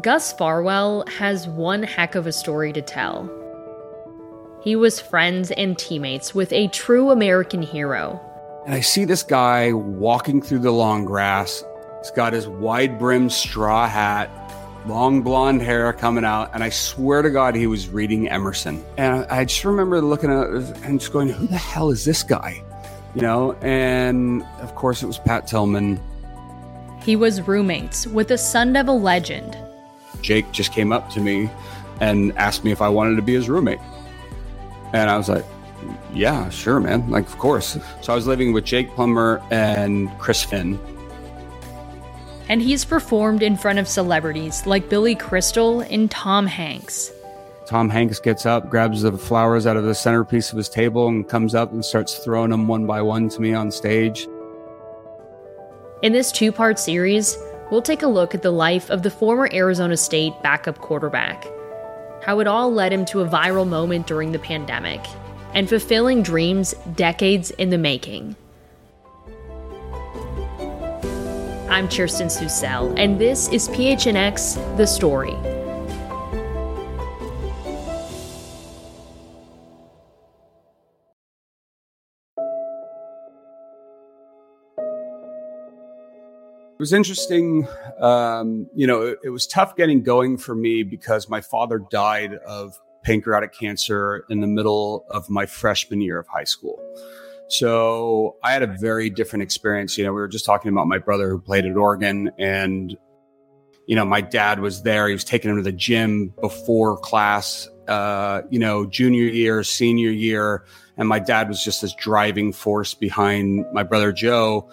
Gus Farwell has one heck of a story to tell. He was friends and teammates with a true American hero. And I see this guy walking through the long grass. He's got his wide brimmed straw hat, long blonde hair coming out. And I swear to God, he was reading Emerson. And I just remember looking at it and just going, who the hell is this guy? You know, and of course it was Pat Tillman. He was roommates with a Sun Devil legend, Jake just came up to me and asked me if I wanted to be his roommate. And I was like, yeah, sure, man. Like, of course. So I was living with Jake Plummer and Chris Finn. And he's performed in front of celebrities like Billy Crystal and Tom Hanks. Tom Hanks gets up, grabs the flowers out of the centerpiece of his table, and comes up and starts throwing them one by one to me on stage. In this two part series, we'll take a look at the life of the former Arizona State backup quarterback, how it all led him to a viral moment during the pandemic, and fulfilling dreams decades in the making. I'm Kirsten Susel, and this is PHNX The Story. It was interesting. Um, you know, it, it, was tough getting going for me because my father died of pancreatic cancer in the middle of my freshman year of high school. So I had a very different experience. You know, we were just talking about my brother who played at Oregon and, you know, my dad was there. He was taking him to the gym before class, uh, you know, junior year, senior year. And my dad was just this driving force behind my brother Joe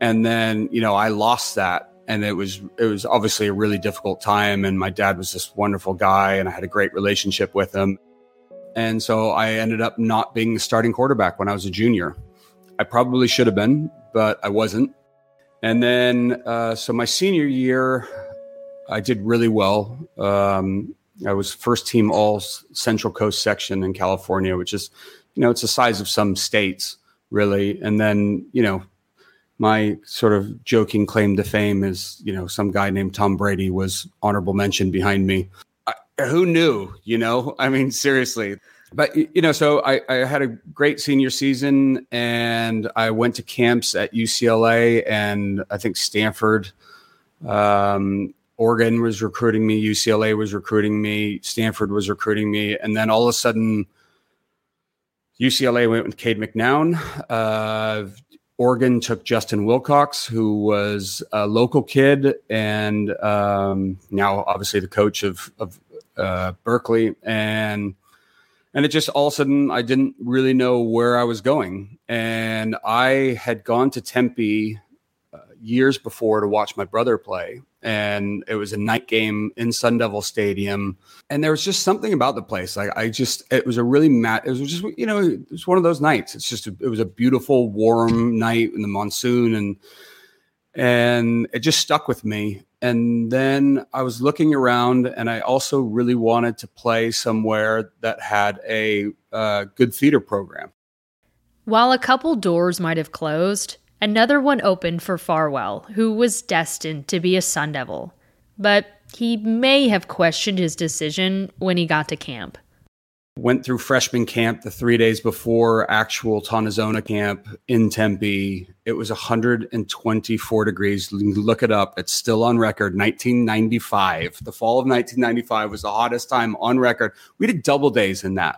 and then you know i lost that. And it was it was obviously a really difficult time. And my dad was this wonderful guy and i had a great relationship with him. And so i ended up not being the starting quarterback when i was a junior. I probably should have been but i wasn't. And then uh, so my senior year i did really well. Um, i was first team all central coast section in california which is you know it's the size of some states really. And then you know my sort of joking claim to fame is, you know, some guy named Tom Brady was honorable mention behind me. I, who knew? You know, I mean, seriously. But you know, so I, I had a great senior season, and I went to camps at UCLA and I think Stanford. Um, Oregon was recruiting me, UCLA was recruiting me, Stanford was recruiting me, and then all of a sudden, UCLA went with Cade McNown. Uh, Oregon took Justin Wilcox, who was a local kid and um, now obviously the coach of, of uh, Berkeley. And and it just all of a sudden I didn't really know where I was going. And I had gone to Tempe uh, years before to watch my brother play and it was a night game in Sun Devil Stadium. And there was just something about the place. Like I just, it was a really mat. It was just, you know, it was one of those nights. It's just, a, it was a beautiful, warm night in the monsoon, and and it just stuck with me. And then I was looking around, and I also really wanted to play somewhere that had a uh, good theater program. While a couple doors might have closed, Another one opened for Farwell, who was destined to be a Sun Devil. But he may have questioned his decision when he got to camp. Went through freshman camp the three days before actual Tontozona camp in Tempe. It was 124 degrees. Look it up. It's still on record. 1995. The fall of 1995 was the hottest time on record. We did double days in that.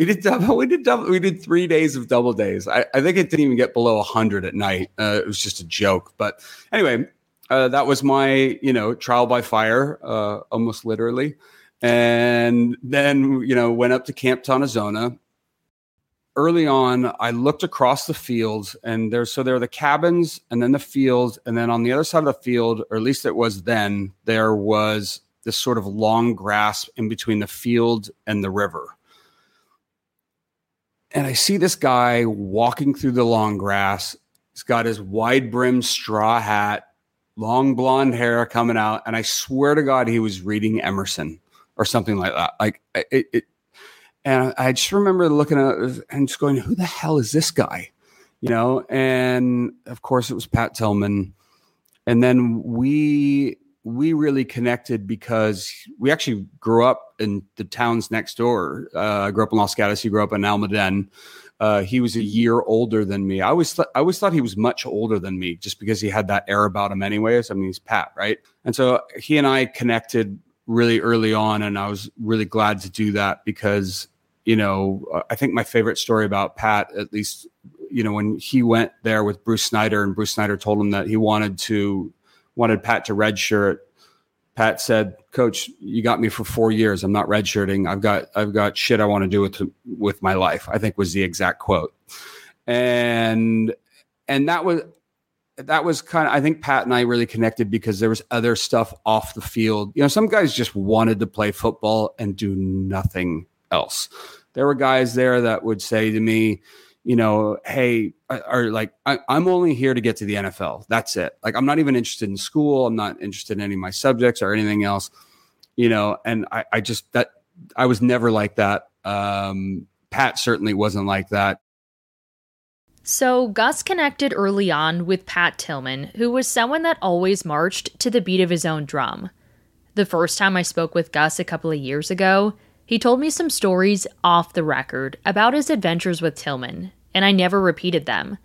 We did double. We did double. We did three days of double days. I, I think it didn't even get below hundred at night. Uh, it was just a joke. But anyway, uh, that was my you know trial by fire, uh, almost literally. And then you know went up to Camp Tontozona. Early on, I looked across the fields, and there's so there are the cabins, and then the fields, and then on the other side of the field, or at least it was then, there was this sort of long grass in between the field and the river and I see this guy walking through the long grass. He's got his wide brimmed straw hat, long blonde hair coming out, and I swear to God, he was reading Emerson or something like that. Like it, it and I just remember looking at and just going, "Who the hell is this guy?" You know. And of course, it was Pat Tillman. And then we we really connected because we actually grew up in the towns next door. Uh, I grew up in Los Gatos. He grew up in Almaden. Uh, he was a year older than me. I always th- I always thought he was much older than me, just because he had that air about him. Anyways, I mean, he's Pat, right? And so he and I connected really early on, and I was really glad to do that because you know I think my favorite story about Pat, at least you know when he went there with Bruce Snyder, and Bruce Snyder told him that he wanted to wanted Pat to redshirt. Pat said, "Coach, you got me for four years. I'm not redshirting. I've got I've got shit I want to do with with my life." I think was the exact quote, and and that was that was kind of I think Pat and I really connected because there was other stuff off the field. You know, some guys just wanted to play football and do nothing else. There were guys there that would say to me, you know, hey, or like, I, am only here to get to the NFL. That's it. Like, I'm not even interested in school. I'm not interested in any of my subjects or anything else, you know, and I, I just, that, I was never like that. Um, Pat certainly wasn't like that. So, Gus connected early on with Pat Tillman, who was someone that always marched to the beat of his own drum. The first time I spoke with Gus a couple of years ago, he told me some stories off the record about his adventures with Tillman, and I never repeated them.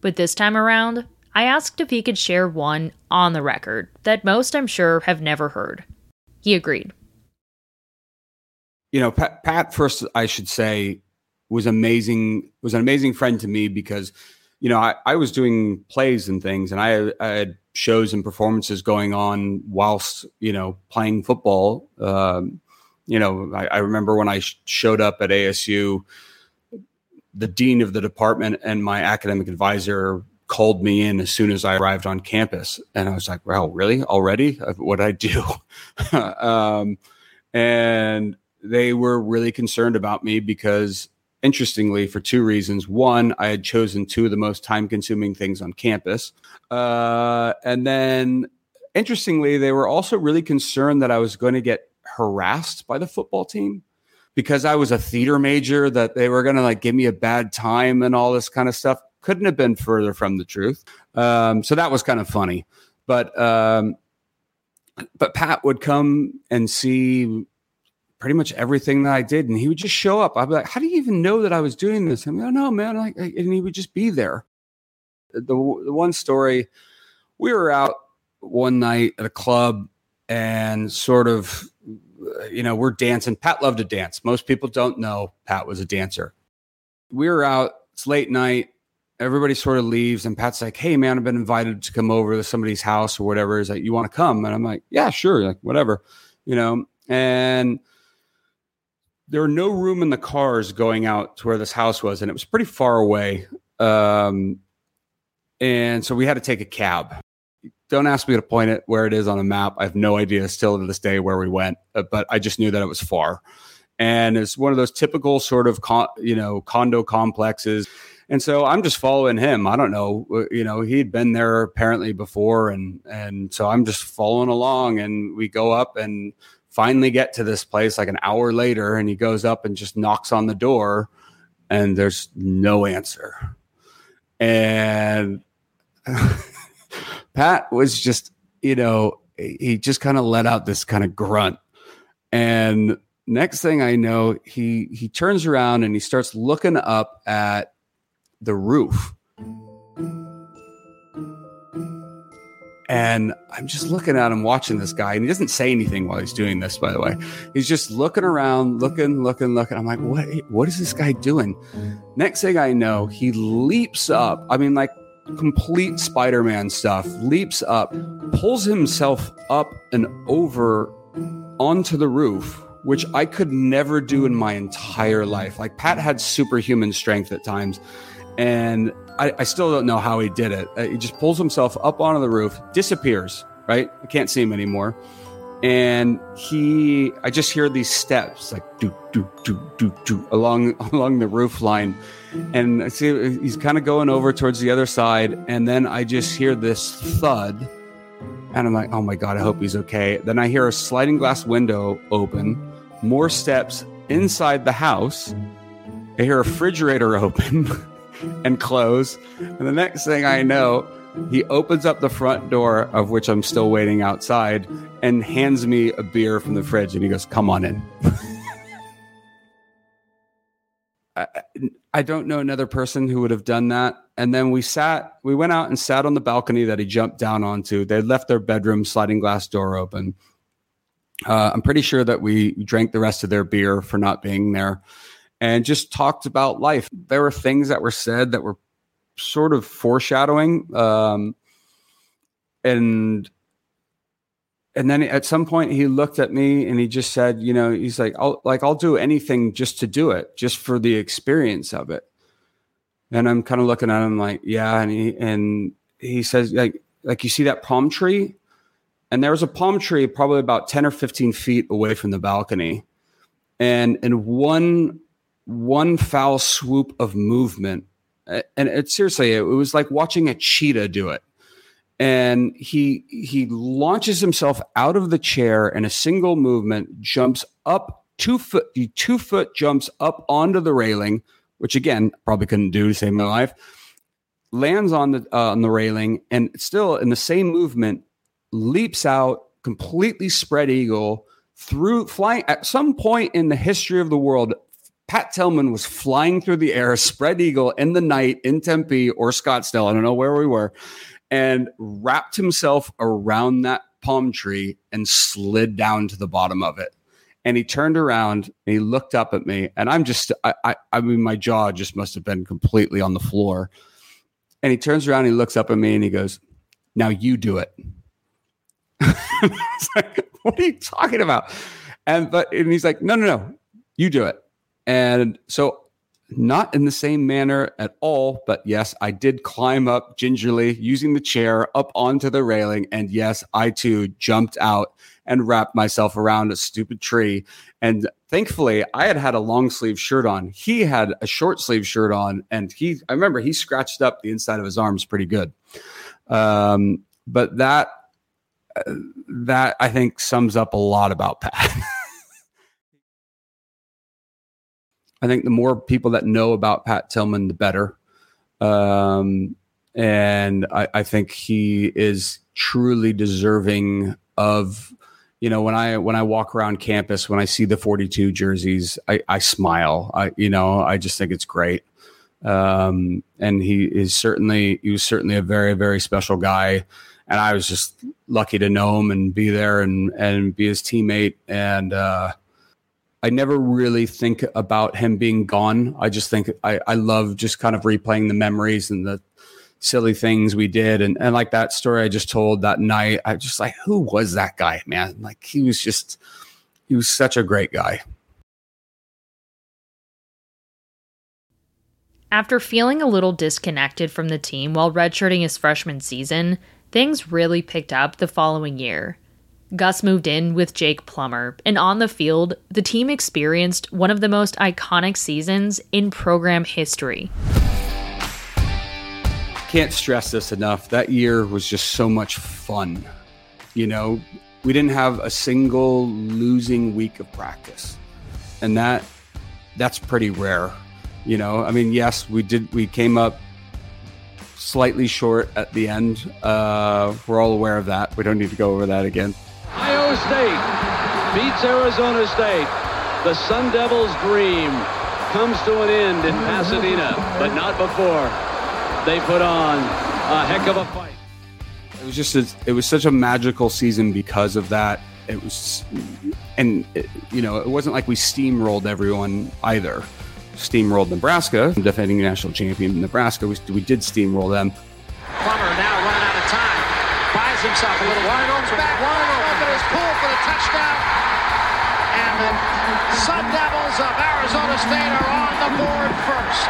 But this time around, I asked if he could share one on the record that most, I'm sure, have never heard. He agreed. You know, Pat, Pat first, I should say, was amazing, was an amazing friend to me because, you know, I, I was doing plays and things, and I, I had shows and performances going on whilst, you know, playing football. Um, you know, I, I remember when I sh- showed up at ASU, the dean of the department and my academic advisor called me in as soon as I arrived on campus. And I was like, wow, really? Already? Uh, what I do? um, and they were really concerned about me because, interestingly, for two reasons. One, I had chosen two of the most time consuming things on campus. Uh, and then, interestingly, they were also really concerned that I was going to get harassed by the football team because I was a theater major that they were going to like give me a bad time and all this kind of stuff. Couldn't have been further from the truth. Um, so that was kind of funny. But um, but Pat would come and see pretty much everything that I did, and he would just show up. I'd be like, "How do you even know that I was doing this?" I'm like, "Oh no, man!" Like, and he would just be there. The, the one story, we were out one night at a club and sort of you know, we're dancing. Pat loved to dance. Most people don't know Pat was a dancer. We were out, it's late night. Everybody sort of leaves, and Pat's like, Hey, man, I've been invited to come over to somebody's house or whatever. Is like, You want to come? And I'm like, Yeah, sure. Like, whatever, you know. And there were no room in the cars going out to where this house was, and it was pretty far away. Um, and so we had to take a cab don't ask me to point it where it is on a map. I have no idea still to this day where we went, uh, but I just knew that it was far. And it's one of those typical sort of con- you know condo complexes. And so I'm just following him. I don't know, uh, you know, he'd been there apparently before, and and so I'm just following along. And we go up and finally get to this place like an hour later, and he goes up and just knocks on the door, and there's no answer. And Pat was just, you know, he just kind of let out this kind of grunt. And next thing I know, he he turns around and he starts looking up at the roof. And I'm just looking at him, watching this guy, and he doesn't say anything while he's doing this. By the way, he's just looking around, looking, looking, looking. I'm like, what? What is this guy doing? Next thing I know, he leaps up. I mean, like complete Spider Man stuff, leaps up, pulls himself up and over onto the roof, which I could never do in my entire life. Like Pat had superhuman strength at times, and I, I still don't know how he did it. Uh, he just pulls himself up onto the roof, disappears, right? I can't see him anymore. And he, I just hear these steps like do, do, do, do, do along, along the roof line and I see he's kind of going over towards the other side, and then I just hear this thud, and I'm like, "Oh my god, I hope he's okay." Then I hear a sliding glass window open, more steps inside the house. I hear a refrigerator open and close, and the next thing I know, He opens up the front door, of which I'm still waiting outside, and hands me a beer from the fridge. And he goes, Come on in. I, I don't know another person who would have done that. And then we sat, we went out and sat on the balcony that he jumped down onto. They left their bedroom sliding glass door open. Uh, I'm pretty sure that we drank the rest of their beer for not being there and just talked about life. There were things that were said that were sort of foreshadowing. Um, and and then at some point he looked at me and he just said, you know, he's like, I'll like I'll do anything just to do it, just for the experience of it. And I'm kind of looking at him like, yeah. And he and he says, like, like you see that palm tree? And there was a palm tree probably about 10 or 15 feet away from the balcony. And in one one foul swoop of movement, and it seriously, it was like watching a cheetah do it. And he he launches himself out of the chair in a single movement, jumps up two foot, the two foot jumps up onto the railing, which again probably couldn't do to save my life. Lands on the uh, on the railing, and still in the same movement, leaps out completely spread eagle through flying at some point in the history of the world Pat Tillman was flying through the air, spread eagle in the night in Tempe or Scottsdale. I don't know where we were, and wrapped himself around that palm tree and slid down to the bottom of it. And he turned around and he looked up at me, and I'm just, I, I, I mean, my jaw just must have been completely on the floor. And he turns around, and he looks up at me, and he goes, "Now you do it." like, what are you talking about? And but and he's like, "No, no, no, you do it." And so, not in the same manner at all, but yes, I did climb up gingerly using the chair up onto the railing. And yes, I too jumped out and wrapped myself around a stupid tree. And thankfully, I had had a long sleeve shirt on. He had a short sleeve shirt on. And he, I remember he scratched up the inside of his arms pretty good. Um, but that, uh, that I think sums up a lot about Pat. I think the more people that know about Pat Tillman, the better. Um, and I, I, think he is truly deserving of, you know, when I when I walk around campus, when I see the 42 jerseys, I, I smile. I, you know, I just think it's great. Um, and he is certainly he was certainly a very very special guy, and I was just lucky to know him and be there and and be his teammate and. uh I never really think about him being gone. I just think I, I love just kind of replaying the memories and the silly things we did. And, and like that story I just told that night, I just like, who was that guy, man? Like he was just, he was such a great guy. After feeling a little disconnected from the team while redshirting his freshman season, things really picked up the following year. Gus moved in with Jake Plummer, and on the field, the team experienced one of the most iconic seasons in program history. Can't stress this enough. That year was just so much fun. You know, we didn't have a single losing week of practice. And that that's pretty rare. You know, I mean, yes, we did we came up slightly short at the end. Uh, we're all aware of that. We don't need to go over that again. Ohio State beats Arizona State. The Sun Devils' dream comes to an end in Pasadena, but not before they put on a heck of a fight. It was just a, it was such a magical season because of that. It was, and it, you know, it wasn't like we steamrolled everyone either. Steamrolled Nebraska, defending national champion Nebraska. We, we did steamroll them. Plummer now running out of time, buys himself a little wide open back And Sun Devils of Arizona State are on the board first.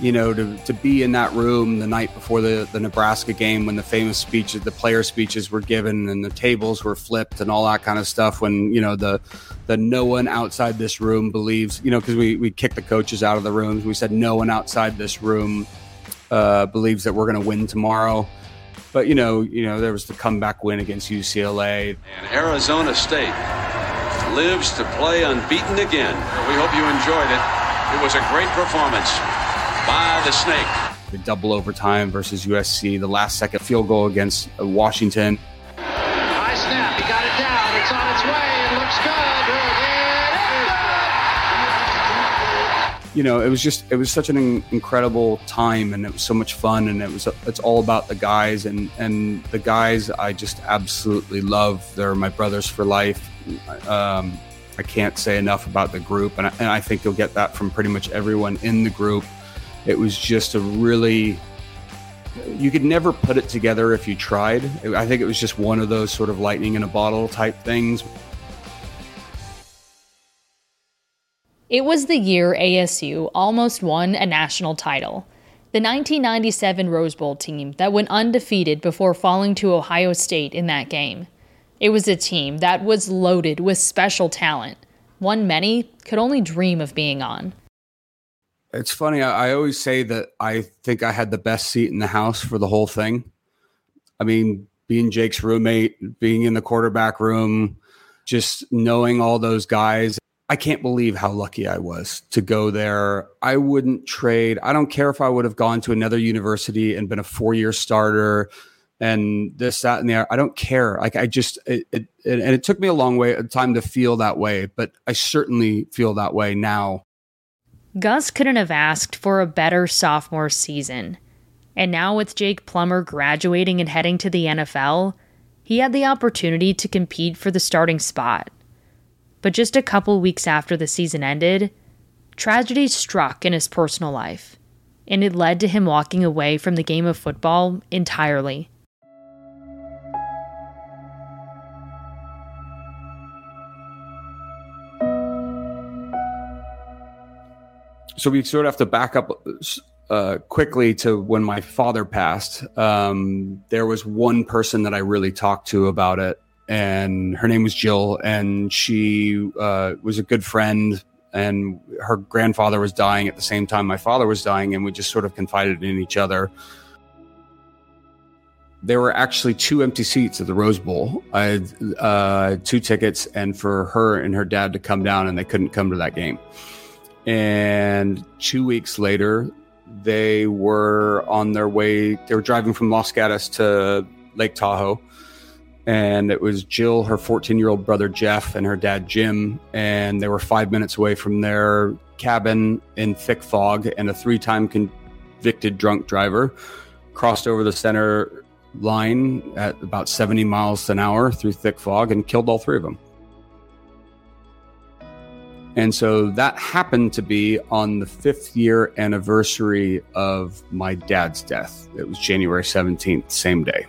You know, to, to be in that room the night before the, the Nebraska game when the famous speeches, the player speeches were given and the tables were flipped and all that kind of stuff. When, you know, the, the no one outside this room believes, you know, because we, we kicked the coaches out of the rooms. We said no one outside this room uh, believes that we're going to win tomorrow. But you know, you know, there was the comeback win against UCLA. And Arizona State lives to play unbeaten again. We hope you enjoyed it. It was a great performance by the Snake. the double overtime versus USC, the last second field goal against uh, Washington. High snap. He got it down. It's on its way. It looks good. You know, it was just it was such an incredible time, and it was so much fun, and it was it's all about the guys, and and the guys I just absolutely love. They're my brothers for life. Um, I can't say enough about the group, and I, and I think you'll get that from pretty much everyone in the group. It was just a really you could never put it together if you tried. I think it was just one of those sort of lightning in a bottle type things. It was the year ASU almost won a national title. The 1997 Rose Bowl team that went undefeated before falling to Ohio State in that game. It was a team that was loaded with special talent, one many could only dream of being on. It's funny. I, I always say that I think I had the best seat in the house for the whole thing. I mean, being Jake's roommate, being in the quarterback room, just knowing all those guys. I can't believe how lucky I was to go there. I wouldn't trade. I don't care if I would have gone to another university and been a four year starter, and this, that, and the other. I don't care. Like I just, it, it, and it took me a long way, a time to feel that way, but I certainly feel that way now. Gus couldn't have asked for a better sophomore season. And now with Jake Plummer graduating and heading to the NFL, he had the opportunity to compete for the starting spot. But just a couple weeks after the season ended, tragedy struck in his personal life, and it led to him walking away from the game of football entirely. So we sort of have to back up uh, quickly to when my father passed. Um, there was one person that I really talked to about it, and her name was Jill, and she uh, was a good friend. And her grandfather was dying at the same time my father was dying, and we just sort of confided in each other. There were actually two empty seats at the Rose Bowl. I had uh, two tickets, and for her and her dad to come down, and they couldn't come to that game. And two weeks later, they were on their way. They were driving from Los Gatos to Lake Tahoe. And it was Jill, her 14 year old brother Jeff, and her dad Jim. And they were five minutes away from their cabin in thick fog. And a three time convicted drunk driver crossed over the center line at about 70 miles an hour through thick fog and killed all three of them. And so that happened to be on the fifth year anniversary of my dad's death. It was January 17th, same day.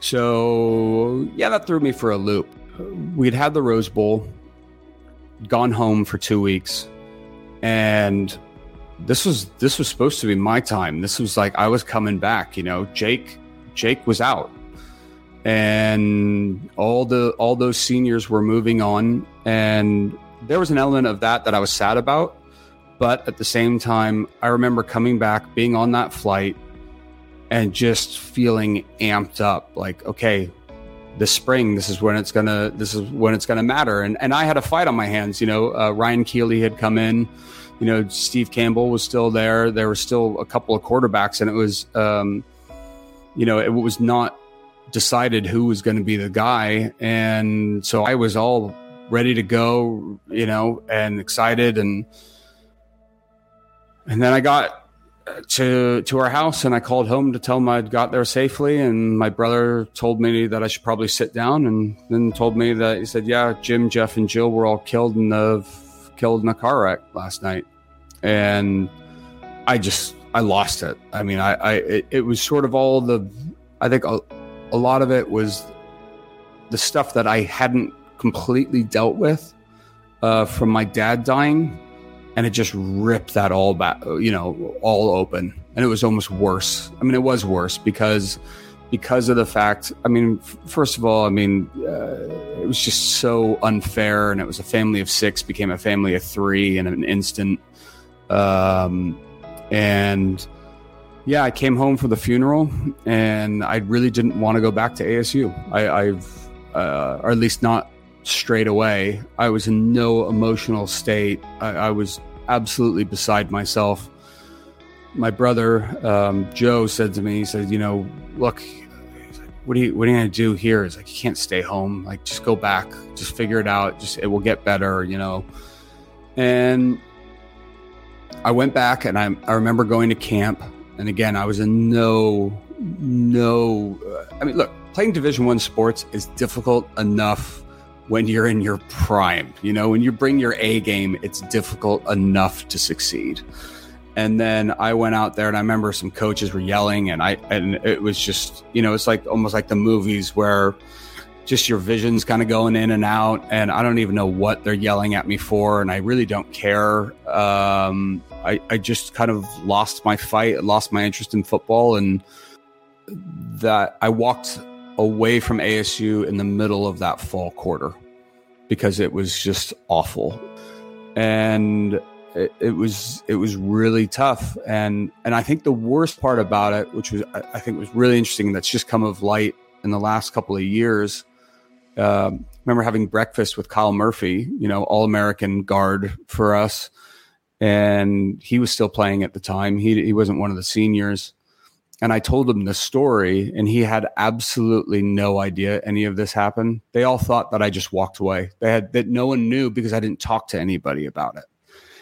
So, yeah, that threw me for a loop. We'd had the Rose Bowl, gone home for two weeks, and this was this was supposed to be my time. This was like I was coming back, you know. Jake Jake was out and all the all those seniors were moving on. And there was an element of that that I was sad about. But at the same time I remember coming back being on that flight and just feeling amped up. Like okay this spring this is when it's gonna this is when it's gonna matter. And and I had a fight on my hands you know uh, Ryan Kealy had come in you know Steve Campbell was still there. There were still a couple of quarterbacks and it was um you know it was not decided who was going to be the guy. And so I was all ready to go, you know, and excited. And, and then I got uh, to, to our house and I called home to tell them I'd got there safely. And my brother told me that I should probably sit down and then told me that he said, yeah, Jim, Jeff and Jill were all killed in the, killed in a car wreck last night. And I just, I lost it. I mean, I, I, it, it was sort of all the, I think a lot of it was the stuff that I hadn't completely dealt with uh, from my dad dying, and it just ripped that all back, you know, all open, and it was almost worse. I mean, it was worse because because of the fact. I mean, f- first of all, I mean, uh, it was just so unfair, and it was a family of six became a family of three in an instant, um, and yeah, I came home for the funeral, and I really didn't want to go back to ASU. I, have uh, or at least not straight away. I was in no emotional state. I, I was absolutely beside myself. my brother um, Joe said to me, he said, "You know, look, what are you what are you gonna do here? Is like you can't stay home. Like just go back, just figure it out. Just it will get better, you know." And I went back, and I I remember going to camp, and again I was in no no. Uh, I mean, look, playing Division One sports is difficult enough when you're in your prime. You know, when you bring your A game, it's difficult enough to succeed. And then I went out there and I remember some coaches were yelling and I and it was just, you know, it's like almost like the movies where just your vision's kind of going in and out and I don't even know what they're yelling at me for and I really don't care. Um, I, I just kind of lost my fight, lost my interest in football and that I walked away from ASU in the middle of that fall quarter because it was just awful. And it, it, was it was really tough and and I think the worst part about it which was I, I think was really interesting that's just come of light in the last couple of years um, remember having breakfast with Kyle Murphy you know all American guard for us and he was still playing at the time he he wasn't one of the seniors and I told him the story, and he had absolutely no idea any of this happened. They all thought that I just walked away. They had that no one knew because I didn't talk to anybody about it.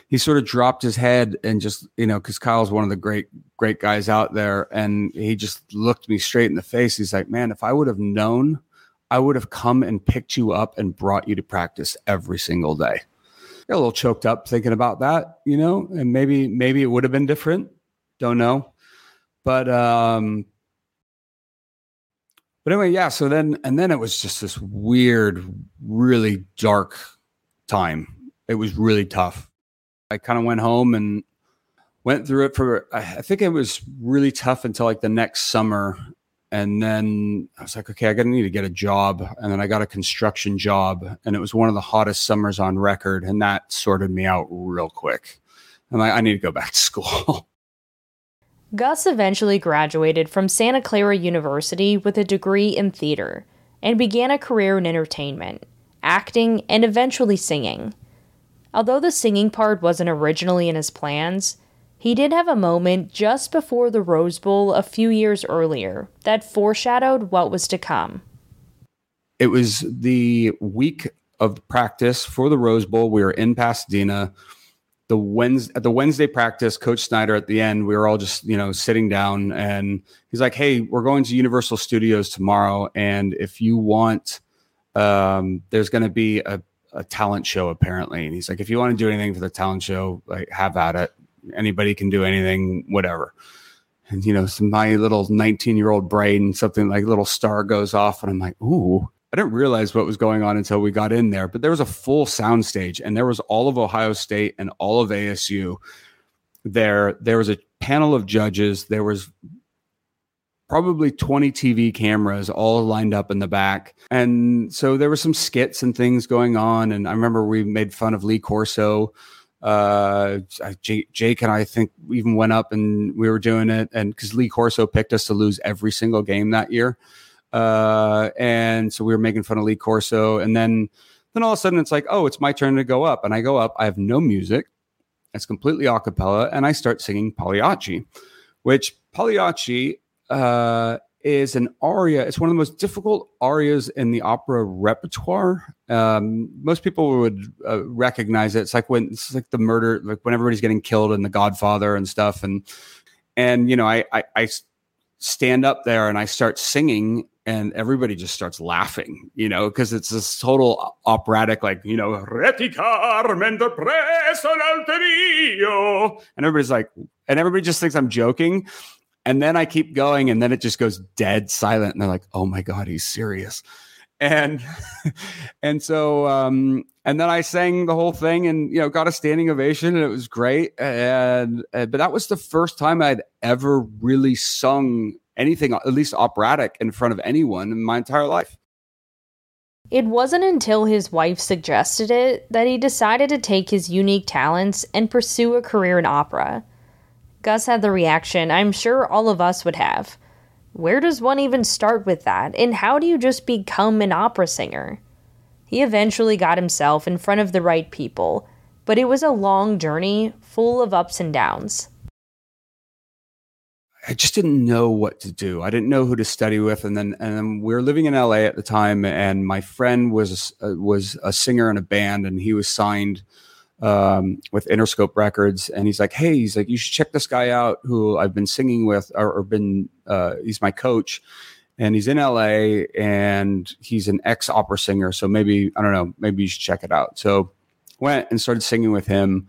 He sort of dropped his head and just, you know, because Kyle's one of the great, great guys out there, and he just looked me straight in the face. He's like, "Man, if I would have known, I would have come and picked you up and brought you to practice every single day." Got a little choked up thinking about that, you know, and maybe, maybe it would have been different. Don't know but um, but anyway, yeah. So then, and then it was just this weird, really dark time. It was really tough. I kind of went home and went through it for. I think it was really tough until like the next summer, and then I was like, okay, I got to need to get a job, and then I got a construction job, and it was one of the hottest summers on record, and that sorted me out real quick. Like, I need to go back to school. Gus eventually graduated from Santa Clara University with a degree in theater and began a career in entertainment, acting, and eventually singing. Although the singing part wasn't originally in his plans, he did have a moment just before the Rose Bowl a few years earlier that foreshadowed what was to come. It was the week of practice for the Rose Bowl. We were in Pasadena the Wednesday at the Wednesday practice, Coach Snyder at the end, we were all just you know sitting down, and he's like, "Hey, we're going to Universal Studios tomorrow, and if you want, um, there's going to be a, a talent show apparently." And he's like, "If you want to do anything for the talent show, like have at it. Anybody can do anything, whatever." And you know, my little 19 year old brain, something like little star goes off, and I'm like, "Ooh." I didn't realize what was going on until we got in there, but there was a full sound stage and there was all of Ohio State and all of ASU there. There was a panel of judges. There was probably 20 TV cameras all lined up in the back. And so there were some skits and things going on. And I remember we made fun of Lee Corso. Uh, Jake, and I think even went up and we were doing it. And because Lee Corso picked us to lose every single game that year. Uh, and so we were making fun of Lee Corso. And then, then all of a sudden it's like, oh, it's my turn to go up. And I go up. I have no music. It's completely a cappella. And I start singing Pagliacci, which Pagliacci uh, is an aria. It's one of the most difficult arias in the opera repertoire. Um, most people would uh, recognize it. It's like when it's like the murder, like when everybody's getting killed in The Godfather and stuff. And and you know, I I, I stand up there and I start singing and everybody just starts laughing, you know, because it's this total operatic, like, you know, and everybody's like, and everybody just thinks I'm joking. And then I keep going, and then it just goes dead silent. And they're like, oh my God, he's serious. And and so um and then I sang the whole thing and you know got a standing ovation and it was great and, but that was the first time I'd ever really sung anything, at least operatic, in front of anyone in my entire life. It wasn't until his wife suggested it that he decided to take his unique talents and pursue a career in opera. Gus had the reaction I'm sure all of us would have. Where does one even start with that, and how do you just become an opera singer? He eventually got himself in front of the right people, but it was a long journey full of ups and downs. I just didn't know what to do. I didn't know who to study with, and then and then we were living in LA at the time, and my friend was uh, was a singer in a band, and he was signed um, with Interscope Records, and he's like, "Hey, he's like, you should check this guy out who I've been singing with, or, or been uh, he's my coach." And he's in LA and he's an ex opera singer. So maybe, I don't know, maybe you should check it out. So went and started singing with him.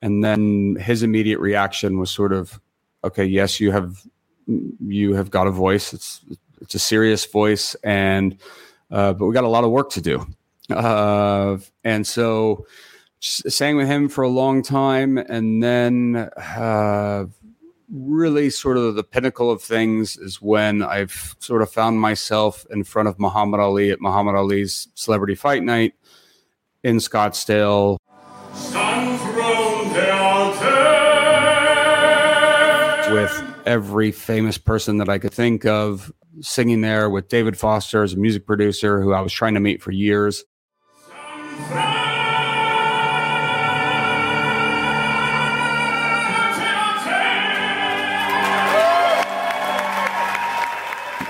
And then his immediate reaction was sort of, okay, yes, you have you have got a voice. It's it's a serious voice, and uh, but we got a lot of work to do. Uh, and so sang with him for a long time, and then uh, really sort of the pinnacle of things is when I've sort of found myself in front of Muhammad Ali at Muhammad Ali's Celebrity Fight Night in Scottsdale. With every famous person that I could think of singing there with David Foster as a music producer who I was trying to meet for years.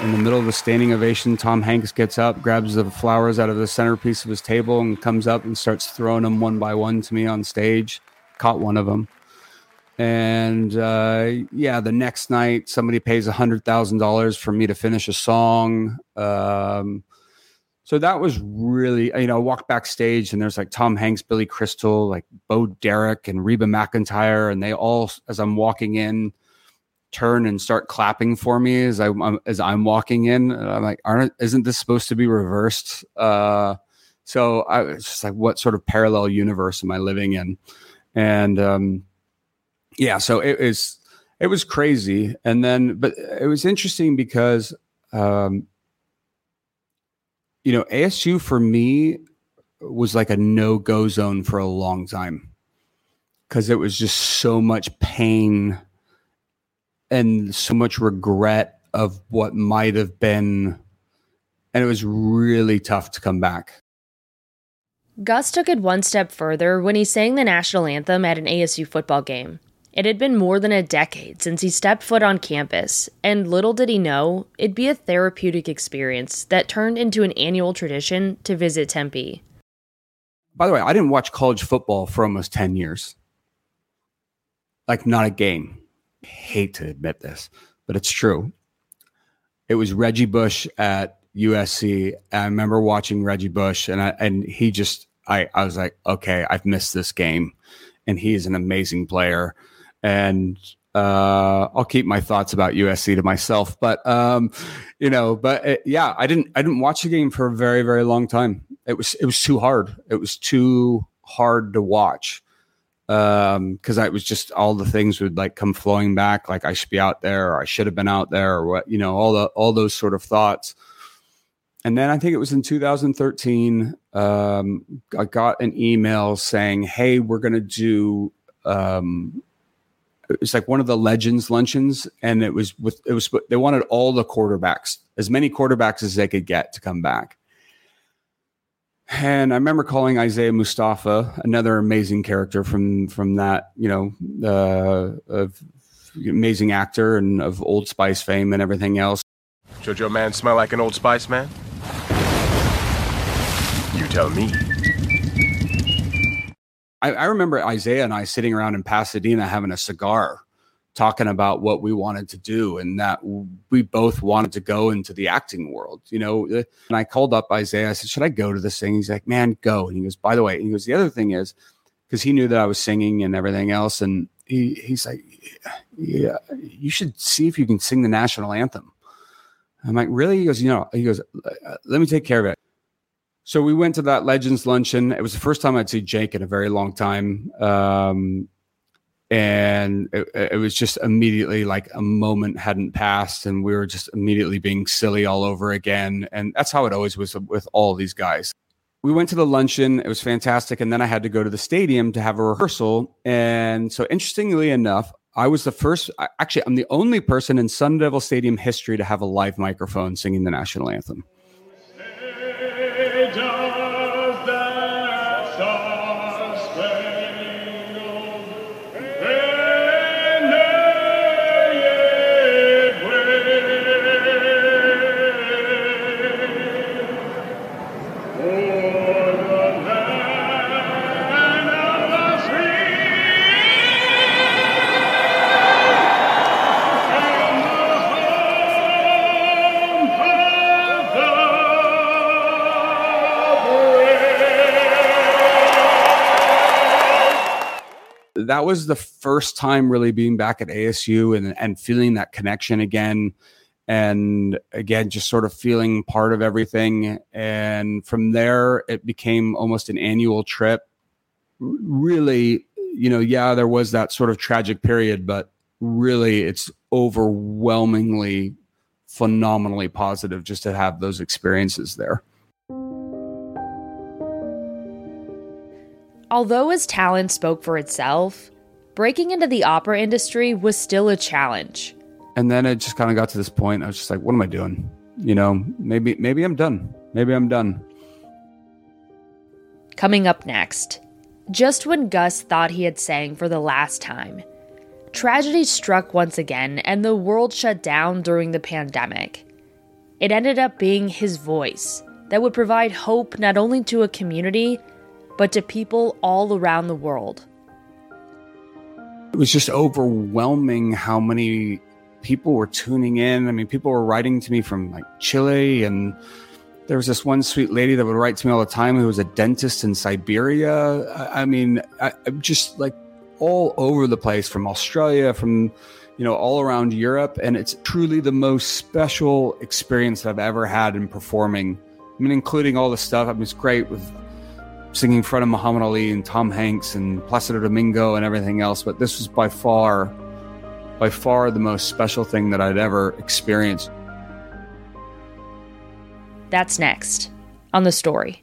In the middle of a standing ovation, Tom Hanks gets up, grabs the flowers out of the centerpiece of his table, and comes up and starts throwing them one by one to me on stage. Caught one of them. And uh, yeah, the next night, somebody pays a $100,000 for me to finish a song. Um, so that was really, you know, I walked backstage and there's like Tom Hanks, Billy Crystal, like Bo Derek, and Reba McEntire. And they all, as I'm walking in, turn and start clapping for me as I am as I'm walking in. And I'm like, aren't isn't this supposed to be reversed? Uh, so I was just like, what sort of parallel universe am I living in? And um, yeah, so it was it was crazy. And then, but it was interesting because um, you know ASU for me was like a no go zone for a long time because it was just so much pain and so much regret of what might have been. And it was really tough to come back. Gus took it one step further when he sang the national anthem at an ASU football game. It had been more than a decade since he stepped foot on campus, and little did he know, it'd be a therapeutic experience that turned into an annual tradition to visit Tempe. By the way, I didn't watch college football for almost 10 years. Like, not a game hate to admit this, but it's true. It was Reggie Bush at USC. I remember watching Reggie Bush, and I, and he just I I was like, okay, I've missed this game, and he's an amazing player, and uh, I'll keep my thoughts about USC to myself. But um, you know, but it, yeah, I didn't I didn't watch the game for a very very long time. It was it was too hard. It was too hard to watch um because i was just all the things would like come flowing back like i should be out there or i should have been out there or what you know all the all those sort of thoughts. And then i think it was in 2013 um i got an email saying hey we're to do um it's like one of the legends luncheons and it was with it was they wanted all the quarterbacks as many quarterbacks as they could get to come back and I remember calling Isaiah Mustafa, another amazing character from from that, you know, uh, of amazing actor and of Old Spice fame and everything else. Jojo man smell like an Old Spice man? You tell me. I, I remember Isaiah and I sitting around in Pasadena having a cigar talking about what we wanted to do and that we both wanted to go into the acting world, you know. Uh, and I called up Isaiah. I said, Should I go to this thing? He's like, Man, go. And he goes, By the way, he goes, The other thing is, because he knew that I was singing and everything else. And he, he's like, Yeah, you should see if you can sing the national anthem. I'm like, Really? He goes, You know, he goes, uh, Let me take care of it. So we went to that Legends luncheon. It was the first time I'd see Jake in a very long time. Um, and it, it, was just immediately like a moment hadn't passed and we were just immediately being silly all over again and that's how it always was with all these guys. We went to the luncheon it was fantastic and then i had to go to the stadium to have a rehearsal and so interestingly enough i was the first actually i'm the only person in sun devil stadium history to have a live microphone singing the national anthem that was the first time really being back at ASU and and feeling that connection again. And again just sort of feeling part of everything. And from there it became almost an annual trip. Really you know yeah there was that sort of tragic period but really it's overwhelmingly phenomenally positive just to have those experiences there Although his talent spoke for itself, breaking into the opera industry was still a challenge. And then it just kind of got to this point. I was just like, what am I doing? You know, maybe maybe I'm done. Maybe I'm done. Coming up next, just when Gus thought he had sang for the last time, tragedy struck once again and the world shut down during the pandemic. It ended up being his voice that would provide hope not only to a community, but to people all around the world. It was just overwhelming how many people were tuning in. I mean, people were writing to me from like Chile, and there was this one sweet lady that would write to me all the time who was a dentist in Siberia. I, mean, I, I'm just like all over the place from Australia, from you know, all around Europe, and it's truly the most special experience that I've ever had in performing. I mean, including all the stuff. I mean, it's great with singing in front of Muhammad Ali and Tom Hanks and Placido Domingo and everything else. But this was by far, by far the most special thing that I'd ever experienced. That's next on the story.